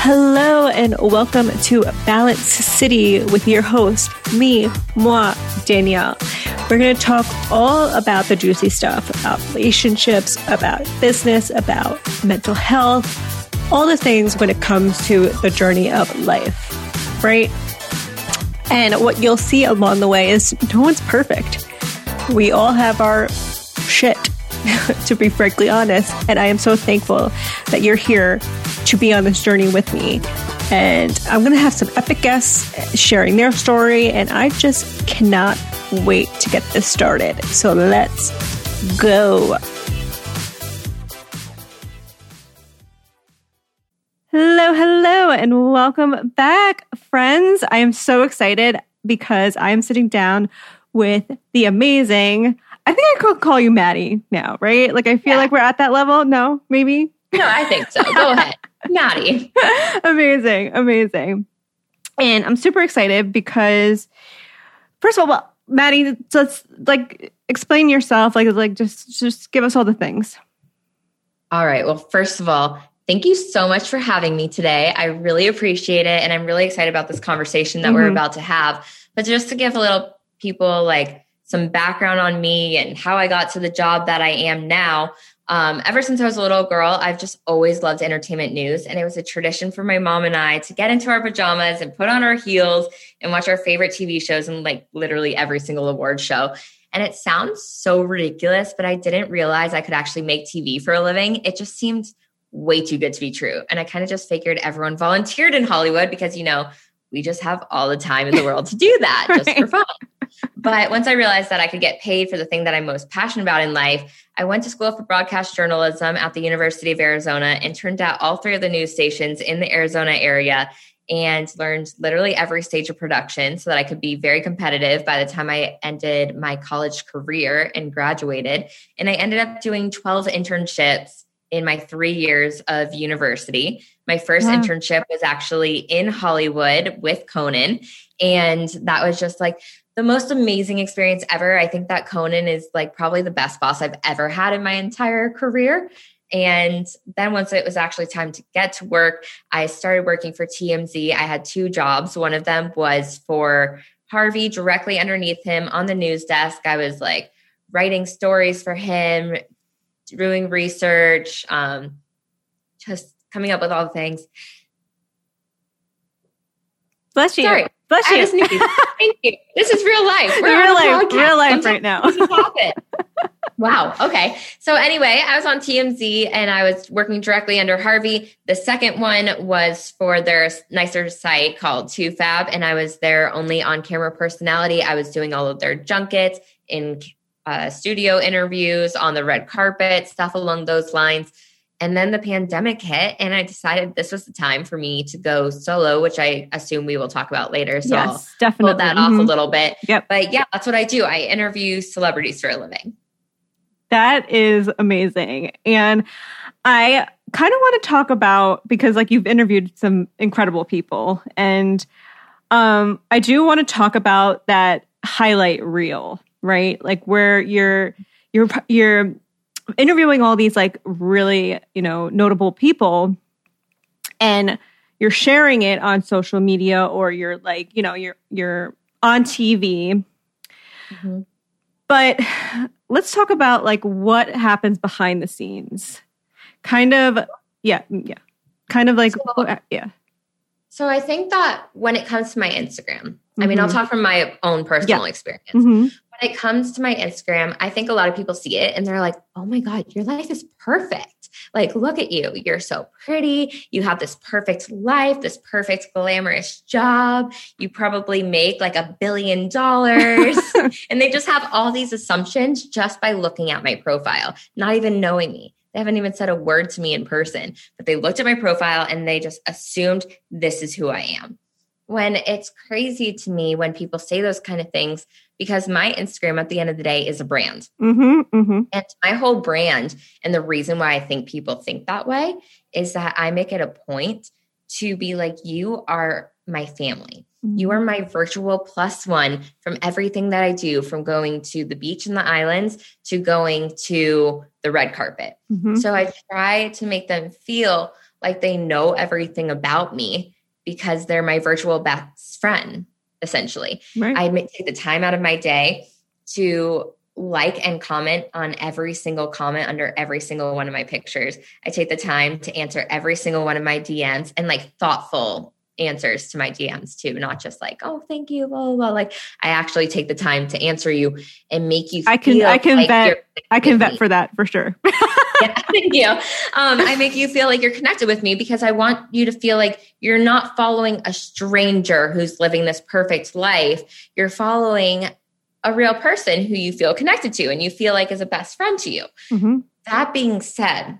Hello and welcome to Balance City with your host, me, moi, Danielle. We're going to talk all about the juicy stuff about relationships, about business, about mental health, all the things when it comes to the journey of life, right? And what you'll see along the way is no one's perfect. We all have our shit, to be frankly honest. And I am so thankful that you're here to be on this journey with me. And I'm going to have some epic guests sharing their story. And I just cannot wait to get this started. So let's go. Hello, hello, and welcome back, friends. I am so excited because I am sitting down with the amazing, I think I could call you Maddie now, right? Like, I feel yeah. like we're at that level. No, maybe? No, I think so. Go ahead. Maddie. amazing, amazing. And I'm super excited because, first of all, well, Maddie, let's like explain yourself. Like, like just just give us all the things. All right. Well, first of all, thank you so much for having me today. I really appreciate it, and I'm really excited about this conversation that mm-hmm. we're about to have. But just to give a little people like some background on me and how I got to the job that I am now. Um, ever since I was a little girl, I've just always loved entertainment news. And it was a tradition for my mom and I to get into our pajamas and put on our heels and watch our favorite TV shows and like literally every single award show. And it sounds so ridiculous, but I didn't realize I could actually make TV for a living. It just seemed way too good to be true. And I kind of just figured everyone volunteered in Hollywood because, you know, we just have all the time in the world to do that right. just for fun. But once I realized that I could get paid for the thing that I'm most passionate about in life, I went to school for broadcast journalism at the University of Arizona and turned out all three of the news stations in the Arizona area and learned literally every stage of production so that I could be very competitive by the time I ended my college career and graduated. And I ended up doing 12 internships in my three years of university. My first wow. internship was actually in Hollywood with Conan. And that was just like the most amazing experience ever. I think that Conan is like probably the best boss I've ever had in my entire career. And then once it was actually time to get to work, I started working for TMZ. I had two jobs. One of them was for Harvey directly underneath him on the news desk. I was like writing stories for him, doing research, um, just coming up with all the things. Bless you. Sorry. Bless you. Thank you. This is real life. We're real life, real life right now. wow. Okay. So anyway, I was on TMZ and I was working directly under Harvey. The second one was for their nicer site called Toofab, and I was their only on-camera personality. I was doing all of their junkets in uh, studio interviews on the red carpet, stuff along those lines. And then the pandemic hit, and I decided this was the time for me to go solo, which I assume we will talk about later. So yes, I'll definitely. pull that mm-hmm. off a little bit. Yep. But yeah, that's what I do. I interview celebrities for a living. That is amazing. And I kind of want to talk about because like you've interviewed some incredible people and um I do want to talk about that highlight reel, right? Like where you're you're you're interviewing all these like really, you know, notable people and you're sharing it on social media or you're like, you know, you're you're on TV. Mm-hmm. But let's talk about like what happens behind the scenes. Kind of yeah, yeah. Kind of like so, yeah. So I think that when it comes to my Instagram. I mean, I'll mm-hmm. talk from my own personal yeah. experience. Mm-hmm it comes to my Instagram, I think a lot of people see it and they're like, oh my God, your life is perfect. Like, look at you. You're so pretty. You have this perfect life, this perfect glamorous job. You probably make like a billion dollars. and they just have all these assumptions just by looking at my profile, not even knowing me. They haven't even said a word to me in person, but they looked at my profile and they just assumed this is who I am. When it's crazy to me when people say those kind of things because my Instagram at the end of the day is a brand. Mm-hmm, mm-hmm. And my whole brand, and the reason why I think people think that way is that I make it a point to be like, you are my family. Mm-hmm. You are my virtual plus one from everything that I do, from going to the beach and the islands to going to the red carpet. Mm-hmm. So I try to make them feel like they know everything about me because they're my virtual best friend, essentially. Right. I take the time out of my day to like and comment on every single comment under every single one of my pictures. I take the time to answer every single one of my DMs and like thoughtful answers to my DMs too, not just like, oh, thank you, blah, blah, blah. Like I actually take the time to answer you and make you I can I can like vet I can bet for that for sure. yeah, thank you. Um, I make you feel like you're connected with me because I want you to feel like you're not following a stranger who's living this perfect life. You're following a real person who you feel connected to and you feel like is a best friend to you. Mm-hmm. That being said,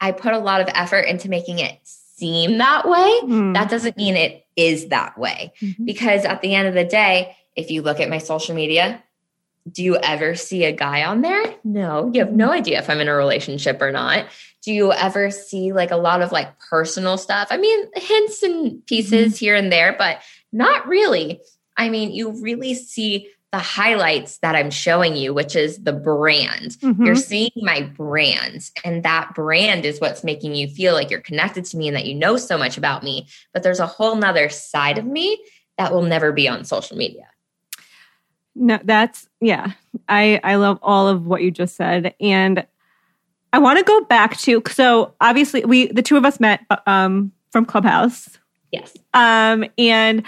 I put a lot of effort into making it seem that way. Mm. That doesn't mean it is that way. Mm-hmm. Because at the end of the day, if you look at my social media, do you ever see a guy on there? No, you have no idea if I'm in a relationship or not. Do you ever see like a lot of like personal stuff? I mean, hints and pieces mm-hmm. here and there, but not really. I mean, you really see the highlights that I'm showing you, which is the brand. Mm-hmm. You're seeing my brand, and that brand is what's making you feel like you're connected to me and that you know so much about me. But there's a whole nother side of me that will never be on social media. No, that's yeah. I I love all of what you just said, and I want to go back to so obviously we the two of us met um, from Clubhouse. Yes. Um, and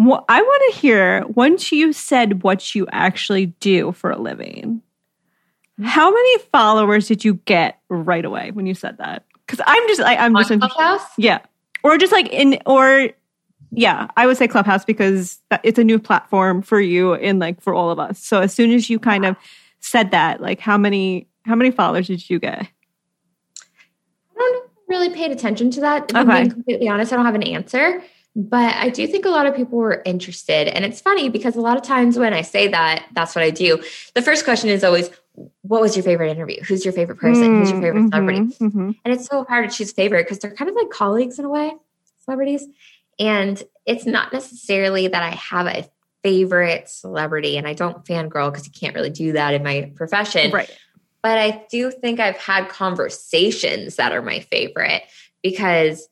I want to hear once you said what you actually do for a living. How many followers did you get right away when you said that? Because I'm just, I, am just Clubhouse. Yeah, or just like in, or yeah, I would say Clubhouse because it's a new platform for you and like for all of us. So as soon as you kind of said that, like how many how many followers did you get? I don't really paid attention to that. If okay. I'm being completely honest, I don't have an answer. But I do think a lot of people were interested. And it's funny because a lot of times when I say that, that's what I do. The first question is always, what was your favorite interview? Who's your favorite person? Mm, Who's your favorite mm-hmm, celebrity? Mm-hmm. And it's so hard to choose favorite because they're kind of like colleagues in a way, celebrities. And it's not necessarily that I have a favorite celebrity and I don't fangirl because you can't really do that in my profession. Right. But I do think I've had conversations that are my favorite because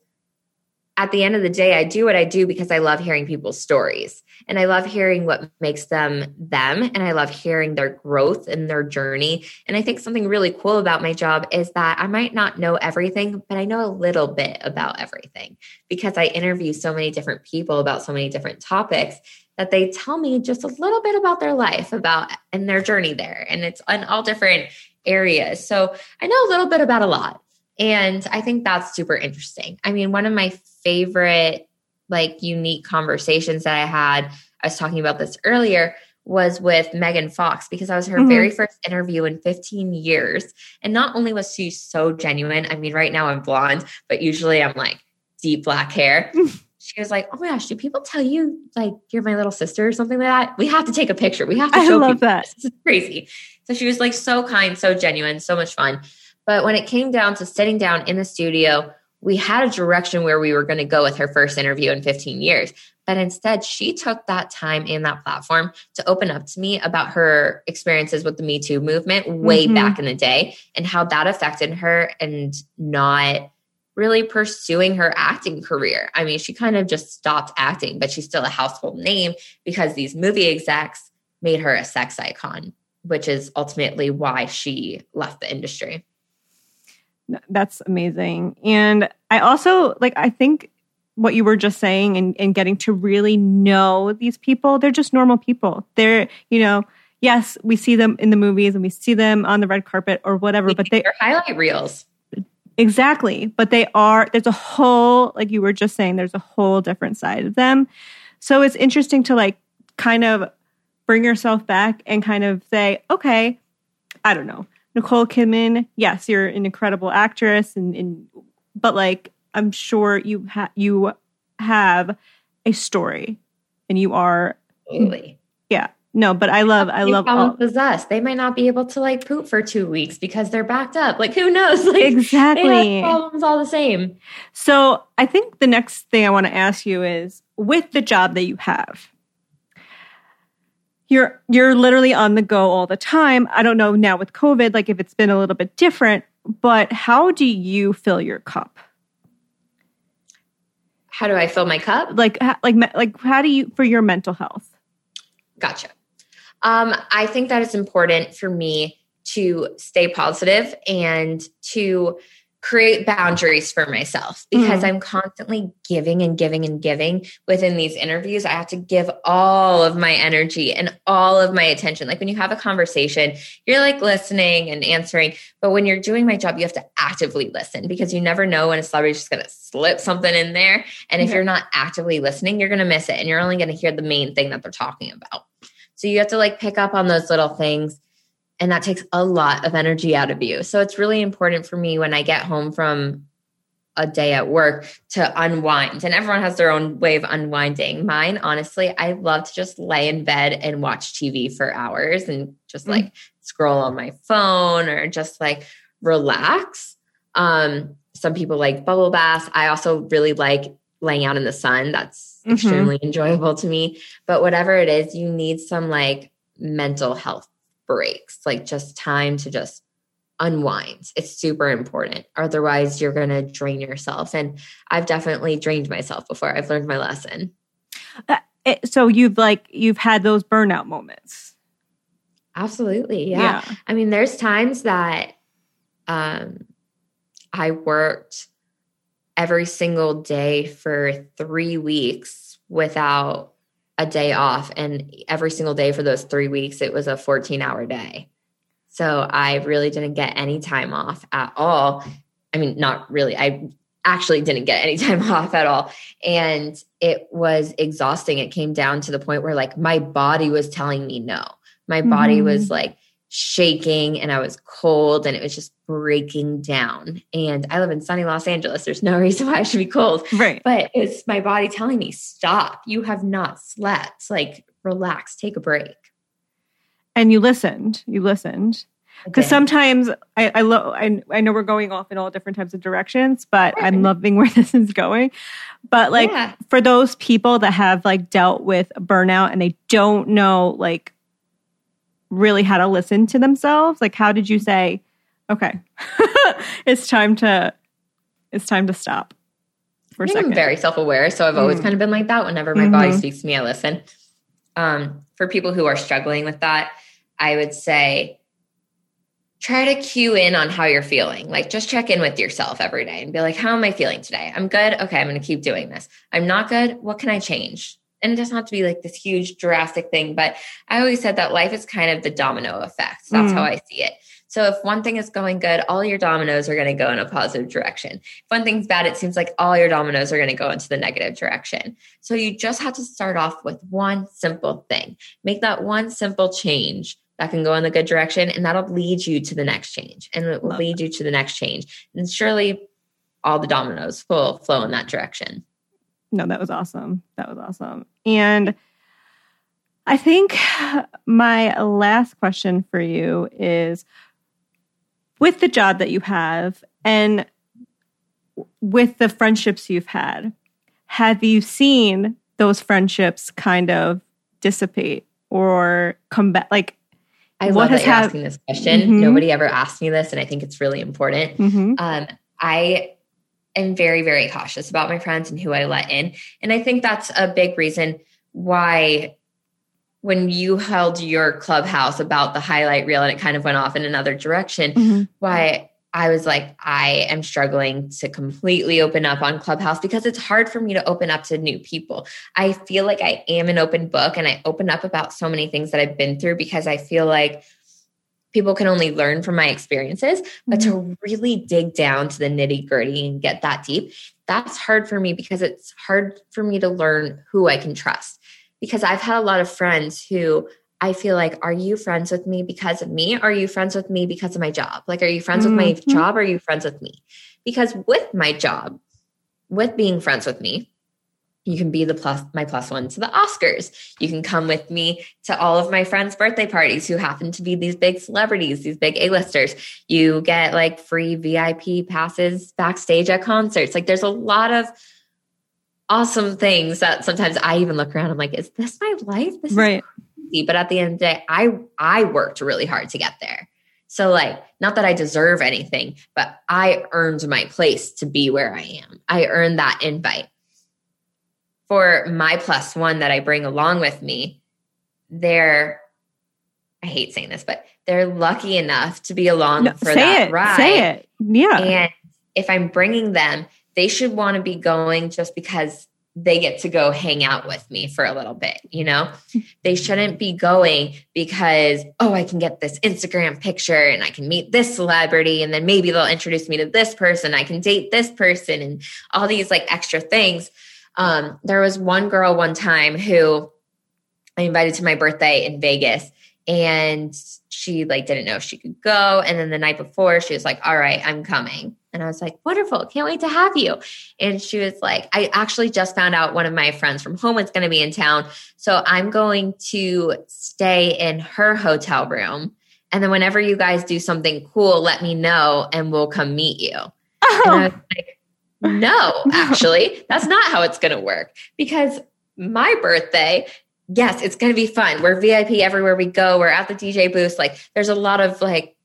at the end of the day, I do what I do because I love hearing people's stories and I love hearing what makes them them. And I love hearing their growth and their journey. And I think something really cool about my job is that I might not know everything, but I know a little bit about everything because I interview so many different people about so many different topics that they tell me just a little bit about their life about and their journey there. And it's in all different areas. So I know a little bit about a lot. And I think that's super interesting. I mean, one of my favorite, like, unique conversations that I had, I was talking about this earlier, was with Megan Fox because I was her mm-hmm. very first interview in 15 years. And not only was she so genuine, I mean, right now I'm blonde, but usually I'm like deep black hair. she was like, "Oh my gosh, do people tell you like you're my little sister or something like that? We have to take a picture. We have to show I love people. that. This is crazy." So she was like so kind, so genuine, so much fun. But when it came down to sitting down in the studio, we had a direction where we were going to go with her first interview in 15 years. But instead, she took that time and that platform to open up to me about her experiences with the Me Too movement way mm-hmm. back in the day and how that affected her and not really pursuing her acting career. I mean, she kind of just stopped acting, but she's still a household name because these movie execs made her a sex icon, which is ultimately why she left the industry. That's amazing. And I also like, I think what you were just saying and, and getting to really know these people, they're just normal people. They're, you know, yes, we see them in the movies and we see them on the red carpet or whatever, but they are highlight reels. Exactly. But they are, there's a whole, like you were just saying, there's a whole different side of them. So it's interesting to like kind of bring yourself back and kind of say, okay, I don't know. Nicole Kidman, yes, you're an incredible actress, and, and but like I'm sure you have you have a story, and you are Absolutely. yeah. No, but I love I love all possessed. They might not be able to like poop for two weeks because they're backed up. Like who knows? Like exactly problems all the same. So I think the next thing I want to ask you is with the job that you have, you're you're literally on the go all the time. I don't know now with COVID, like if it's been a little bit different, but how do you fill your cup? How do I fill my cup? Like, like, like, how do you for your mental health? Gotcha. Um, I think that it's important for me to stay positive and to create boundaries for myself because mm. I'm constantly giving and giving and giving within these interviews. I have to give all of my energy and all of my attention. Like when you have a conversation, you're like listening and answering. But when you're doing my job, you have to actively listen because you never know when a celebrity is just going to slip something in there. And if you're not actively listening, you're going to miss it and you're only going to hear the main thing that they're talking about. So you have to like pick up on those little things and that takes a lot of energy out of you. So it's really important for me when I get home from a day at work to unwind. And everyone has their own way of unwinding. Mine, honestly, I love to just lay in bed and watch TV for hours and just mm. like scroll on my phone or just like relax. Um, some people like bubble baths. I also really like laying out in the sun. That's mm-hmm. extremely enjoyable to me. But whatever it is, you need some like mental health breaks, like just time to just unwind. It's super important. Otherwise, you're going to drain yourself. And I've definitely drained myself before. I've learned my lesson. Uh, it, so you've like you've had those burnout moments. Absolutely. Yeah. yeah. I mean, there's times that um I worked every single day for 3 weeks without a day off and every single day for those 3 weeks it was a 14 hour day. So I really didn't get any time off at all. I mean not really. I actually didn't get any time off at all and it was exhausting. It came down to the point where like my body was telling me no. My body mm-hmm. was like shaking and I was cold and it was just breaking down. And I live in sunny Los Angeles. There's no reason why I should be cold. Right. But it's my body telling me, stop. You have not slept. Like, relax, take a break. And you listened. You listened. Because sometimes I I, I I know we're going off in all different types of directions, but right. I'm loving where this is going. But like yeah. for those people that have like dealt with burnout and they don't know like really how to listen to themselves? Like, how did you say, okay, it's time to, it's time to stop for a second? I'm very self-aware. So I've always mm. kind of been like that. Whenever my mm-hmm. body speaks to me, I listen. Um, for people who are struggling with that, I would say, try to cue in on how you're feeling. Like just check in with yourself every day and be like, how am I feeling today? I'm good. Okay, I'm going to keep doing this. I'm not good. What can I change? And it doesn't have to be like this huge drastic thing, but I always said that life is kind of the domino effect. That's mm. how I see it. So if one thing is going good, all your dominoes are going to go in a positive direction. If one thing's bad, it seems like all your dominoes are going to go into the negative direction. So you just have to start off with one simple thing. Make that one simple change that can go in the good direction and that'll lead you to the next change and it will Love lead that. you to the next change. And surely all the dominoes will flow in that direction no, that was awesome. That was awesome. And I think my last question for you is with the job that you have and with the friendships you've had, have you seen those friendships kind of dissipate or come back? Like, I love that you're asking this question. Mm-hmm. Nobody ever asked me this, and I think it's really important. Mm-hmm. Um, I am very, very cautious about my friends and who I let in. And I think that's a big reason why when you held your clubhouse about the highlight reel and it kind of went off in another direction, mm-hmm. why I was like, I am struggling to completely open up on Clubhouse because it's hard for me to open up to new people. I feel like I am an open book and I open up about so many things that I've been through because I feel like people can only learn from my experiences, but mm-hmm. to really dig down to the nitty gritty and get that deep, that's hard for me because it's hard for me to learn who I can trust. Because I've had a lot of friends who I feel like, are you friends with me because of me? Are you friends with me because of my job? Like, are you friends mm-hmm. with my mm-hmm. job? Or are you friends with me? Because with my job, with being friends with me, you can be the plus my plus one to the Oscars. You can come with me to all of my friends' birthday parties who happen to be these big celebrities, these big A-listers. You get like free VIP passes backstage at concerts. Like there's a lot of awesome things that sometimes I even look around. I'm like, is this my life? This right. But at the end of the day, I I worked really hard to get there. So like, not that I deserve anything, but I earned my place to be where I am. I earned that invite. For my plus one that I bring along with me, they're, I hate saying this, but they're lucky enough to be along no, for that it, ride. Say it. Yeah. And if I'm bringing them, they should want to be going just because they get to go hang out with me for a little bit, you know? They shouldn't be going because, oh, I can get this Instagram picture and I can meet this celebrity and then maybe they'll introduce me to this person. I can date this person and all these like extra things. Um, there was one girl one time who I invited to my birthday in Vegas and she like didn't know if she could go. And then the night before she was like all right i'm coming. And i was like wonderful. Can't wait to have you. And she was like i actually just found out one of my friends from home is going to be in town so i'm going to stay in her hotel room. And then whenever you guys do something cool let me know and we'll come meet you. Oh. and i was like no actually that's not how it's going to work because my birthday yes, it's going to be fun. We're VIP everywhere we go. We're at the DJ booth. Like there's a lot of like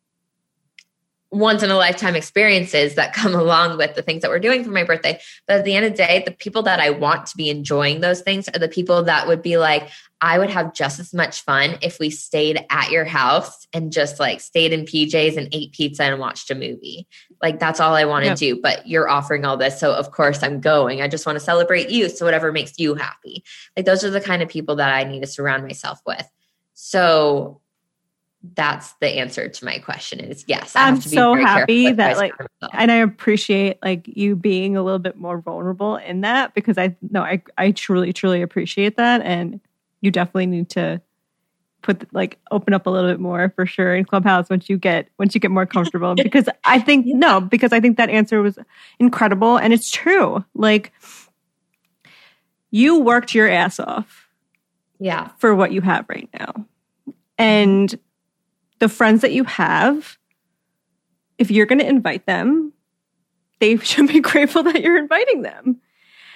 once in a lifetime experiences that come along with the things that we're doing for my birthday. But at the end of the day, the people that I want to be enjoying those things are the people that would be like, I would have just as much fun if we stayed at your house and just like stayed in PJs and ate pizza and watched a movie. Like that's all I want to yep. do. But you're offering all this. So of course I'm going. I just want to celebrate you. So whatever makes you happy. Like those are the kind of people that I need to surround myself with. So that's the answer to my question is yes. I am so happy that like, and I appreciate like you being a little bit more vulnerable in that because I no, I, I truly, truly appreciate that. And you definitely need to put like open up a little bit more for sure in clubhouse once you get once you get more comfortable because i think no because i think that answer was incredible and it's true. Like you worked your ass off yeah. for what you have right now. And the friends that you have if you're going to invite them they should be grateful that you're inviting them.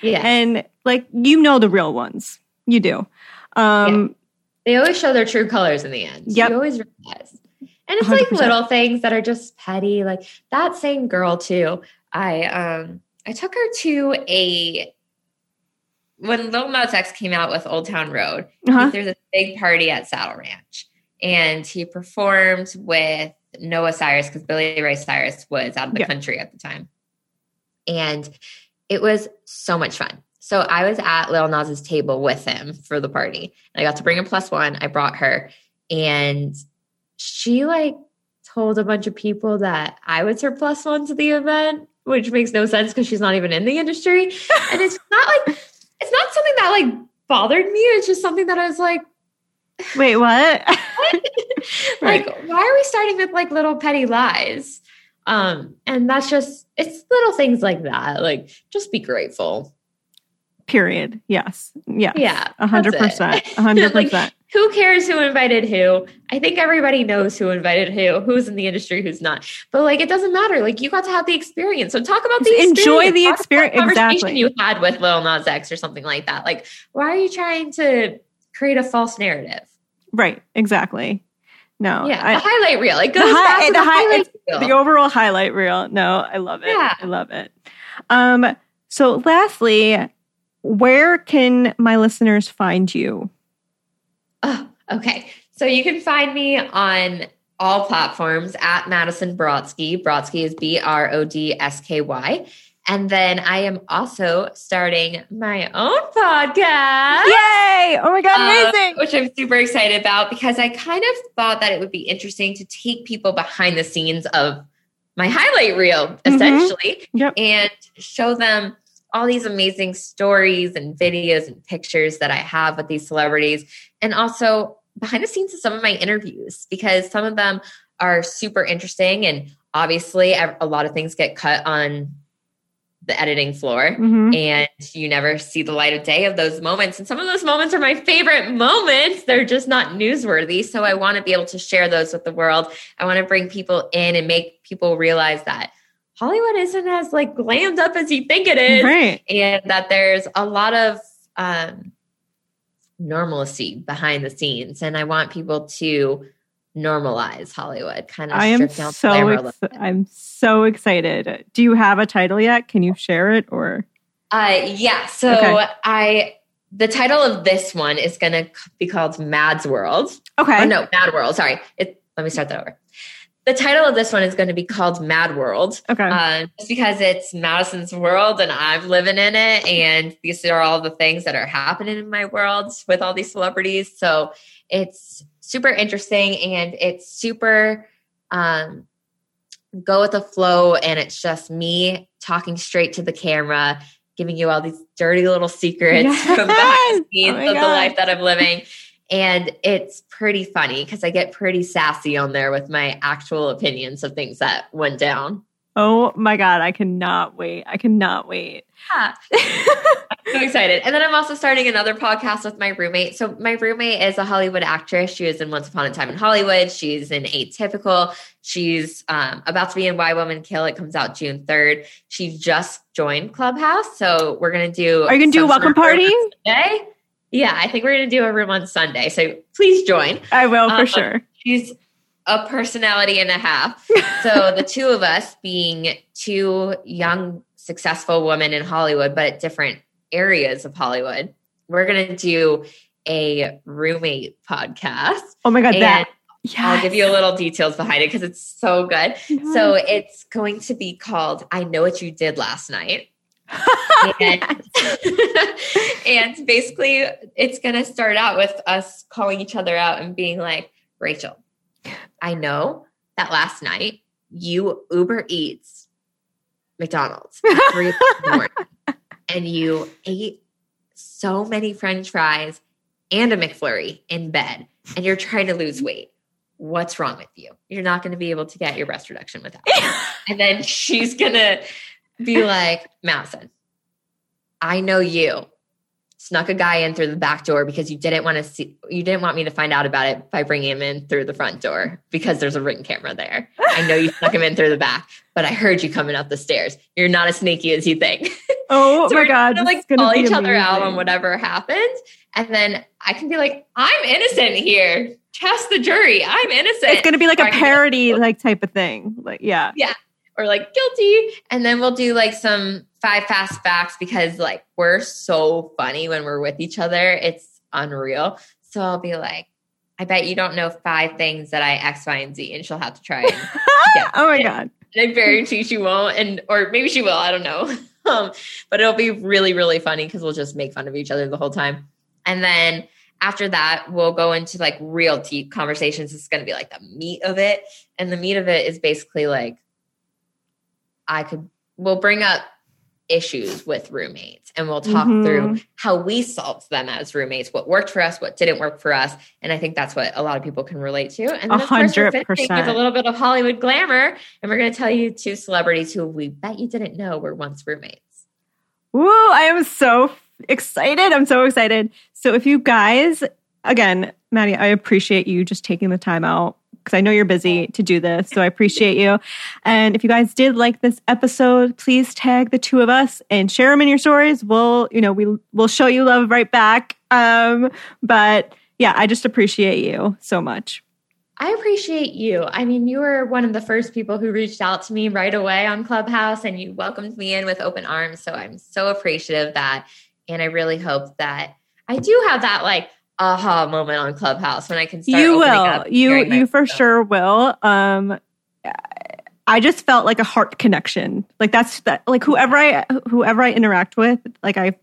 Yeah and like you know the real ones. You do. Um yeah. they always show their true colors in the end. Yeah, you always realize. And it's 100%. like little things that are just petty. Like that same girl too. I um i took her to a when Lil Nas X came out with Old Town Road, uh-huh. there's a big party at Saddle Ranch and he performed with Noah Cyrus because Billy Ray Cyrus was out of the yeah. country at the time. And it was so much fun. So I was at Lil Nas's table with him for the party. And I got to bring a plus one. I brought her and she like told a bunch of people that I was her plus one to the event, which makes no sense because she's not even in the industry. and it's not like it's not something that like bothered me. It's just something that I was like, Wait, what? like, why are we starting with like little petty lies? Um, and that's just it's little things like that. Like, just be grateful. Period. Yes. Yeah. Yeah. A hundred percent. A hundred percent. Who cares who invited who? I think everybody knows who invited who, who's in the industry, who's not. But like, it doesn't matter. Like, you got to have the experience. So talk about the experience. Enjoy the experience. Exactly. You had with Lil Nas X or something like that. Like, why are you trying to create a false narrative? Right. Exactly. No. Yeah. I, the highlight reel. It goes the, hi- the, the, highlight reel. the overall highlight reel. No, I love it. Yeah. I love it. Um, so lastly, where can my listeners find you? Oh, okay. So you can find me on all platforms at Madison Brodsky. Brodsky is B R O D S K Y. And then I am also starting my own podcast. Yay! Oh my God, uh, amazing. Uh, which I'm super excited about because I kind of thought that it would be interesting to take people behind the scenes of my highlight reel, mm-hmm. essentially, yep. and show them all these amazing stories and videos and pictures that I have with these celebrities. And also behind the scenes of some of my interviews because some of them are super interesting. And obviously, a lot of things get cut on the editing floor mm-hmm. and you never see the light of day of those moments. And some of those moments are my favorite moments. They're just not newsworthy. So i want to be able to share those with the world. I want to bring people in and make people realize that hollywood isn't as like glammed up as you think it is right. and that there's a lot of um normalcy behind the scenes. And i want people to normalize Hollywood, kind of I am so ex- I'm so excited. Do you have a title yet? Can you share it or? Uh, yeah. So okay. I the title of this one is going to be called Mad's World. Okay. Oh, no, Mad World. Sorry. It, let me start that over. The title of this one is going to be called Mad World. Okay. Uh, just because it's Madison's world and I'm living in it. And these are all the things that are happening in my world with all these celebrities. So it's super interesting and it's super um, go with the flow. And it's just me talking straight to the camera, giving you all these dirty little secrets Yes. from behind the scenes Oh of the life that I'm living. And it's pretty funny because I get pretty sassy on there with my actual opinions of things that went down. Oh my God. I cannot wait. I cannot wait. Yeah. I'm so excited. And then I'm also starting another podcast with my roommate. So my roommate is a Hollywood actress. She was in Once Upon a Time in Hollywood. She's in Atypical. She's um, about to be in Why Women Kill. It comes out June 3rd. She just joined Clubhouse. So we're going to do. Are you going to do a welcome party? Sunday. Yeah, I think we're going to do a room on Sunday. So please join. I will for Um, sure. She's a personality and a half. So the two of us being two young, successful women in Hollywood, but at different areas of Hollywood, we're going to do a roommate podcast. Oh my God. And That. I'll give you a little details behind it because it's so good. Yes. So it's going to be called I Know What You Did Last Night. and, and basically it's going to start out with us calling each other out and being like rachel i know that last night you uber eats mcdonald's at three o'clock in the morning, and you ate so many french fries and a mcflurry in bed and you're trying to lose weight. What's wrong with you? You're not going to be able to get your breast reduction without it. and then she's going to be like madison I know you snuck a guy in through the back door because you didn't want to see, you didn't want me to find out about it by bringing him in through the front door because there's a ring camera there. I know you snuck him in through the back, but I heard you coming up the stairs. You're not as sneaky as you think. oh So oh my we're God. gonna like gonna call each other out on whatever happened. And then I can be like, I'm innocent here. Test the jury. I'm innocent. It's going to be like a parody like type of thing. Like, yeah. yeah. or like guilty. And then we'll do like some five fast facts because like we're so funny when we're with each other. It's unreal. So I'll be like, I bet you don't know five things that I X, Y, and Z, and she'll have to try and oh my. God. and I guarantee she won't, and or maybe she will, I don't know. Um, but it'll be really, really funny because we'll just make fun of each other the whole time. And then after that, we'll go into like real deep conversations. It's going to be like the meat of it. And the meat of it is basically like, I could, we'll bring up issues with roommates and we'll talk Mhm. through how we solved them as roommates, what worked for us, what didn't work for us. And I think that's what a lot of people can relate to. And then, A of course, we're finishing with a little bit of Hollywood glamour. And we're going to tell you two celebrities who we bet you didn't know were once roommates. Woo, I am so excited. I'm so excited. So if you guys, again, Maddie, I appreciate you just taking the time out because I know you're busy to do this. So I appreciate you. And if you guys did like this episode, please tag the two of us and share them in your stories. We'll, you know, we will show you love right back. Um, but yeah, I just appreciate you so much. I appreciate you. I mean, you were one of the first people who reached out to me right away on Clubhouse and you welcomed me in with open arms. So I'm so appreciative of that. And I really hope that I do have that like aha moment on Clubhouse when I can start. you opening will you you for stuff. sure will um i just felt like a heart connection like that's that like whoever i whoever i interact with like i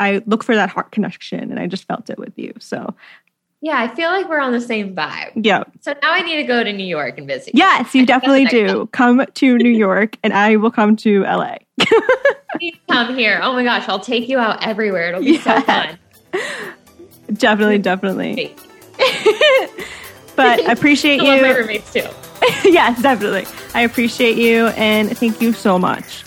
i look for that heart connection and i just felt it with you so Yeah, I feel like we're on the same vibe. yeah So now I need to go to New York and visit. you. yes you I think that's definitely do come to new york and i will come to la Please come here. Oh my gosh, I'll take you out everywhere. It'll be so fun. Definitely definitely. But i appreciate love my you. roommates too. yes definitely. I appreciate you and thank you so much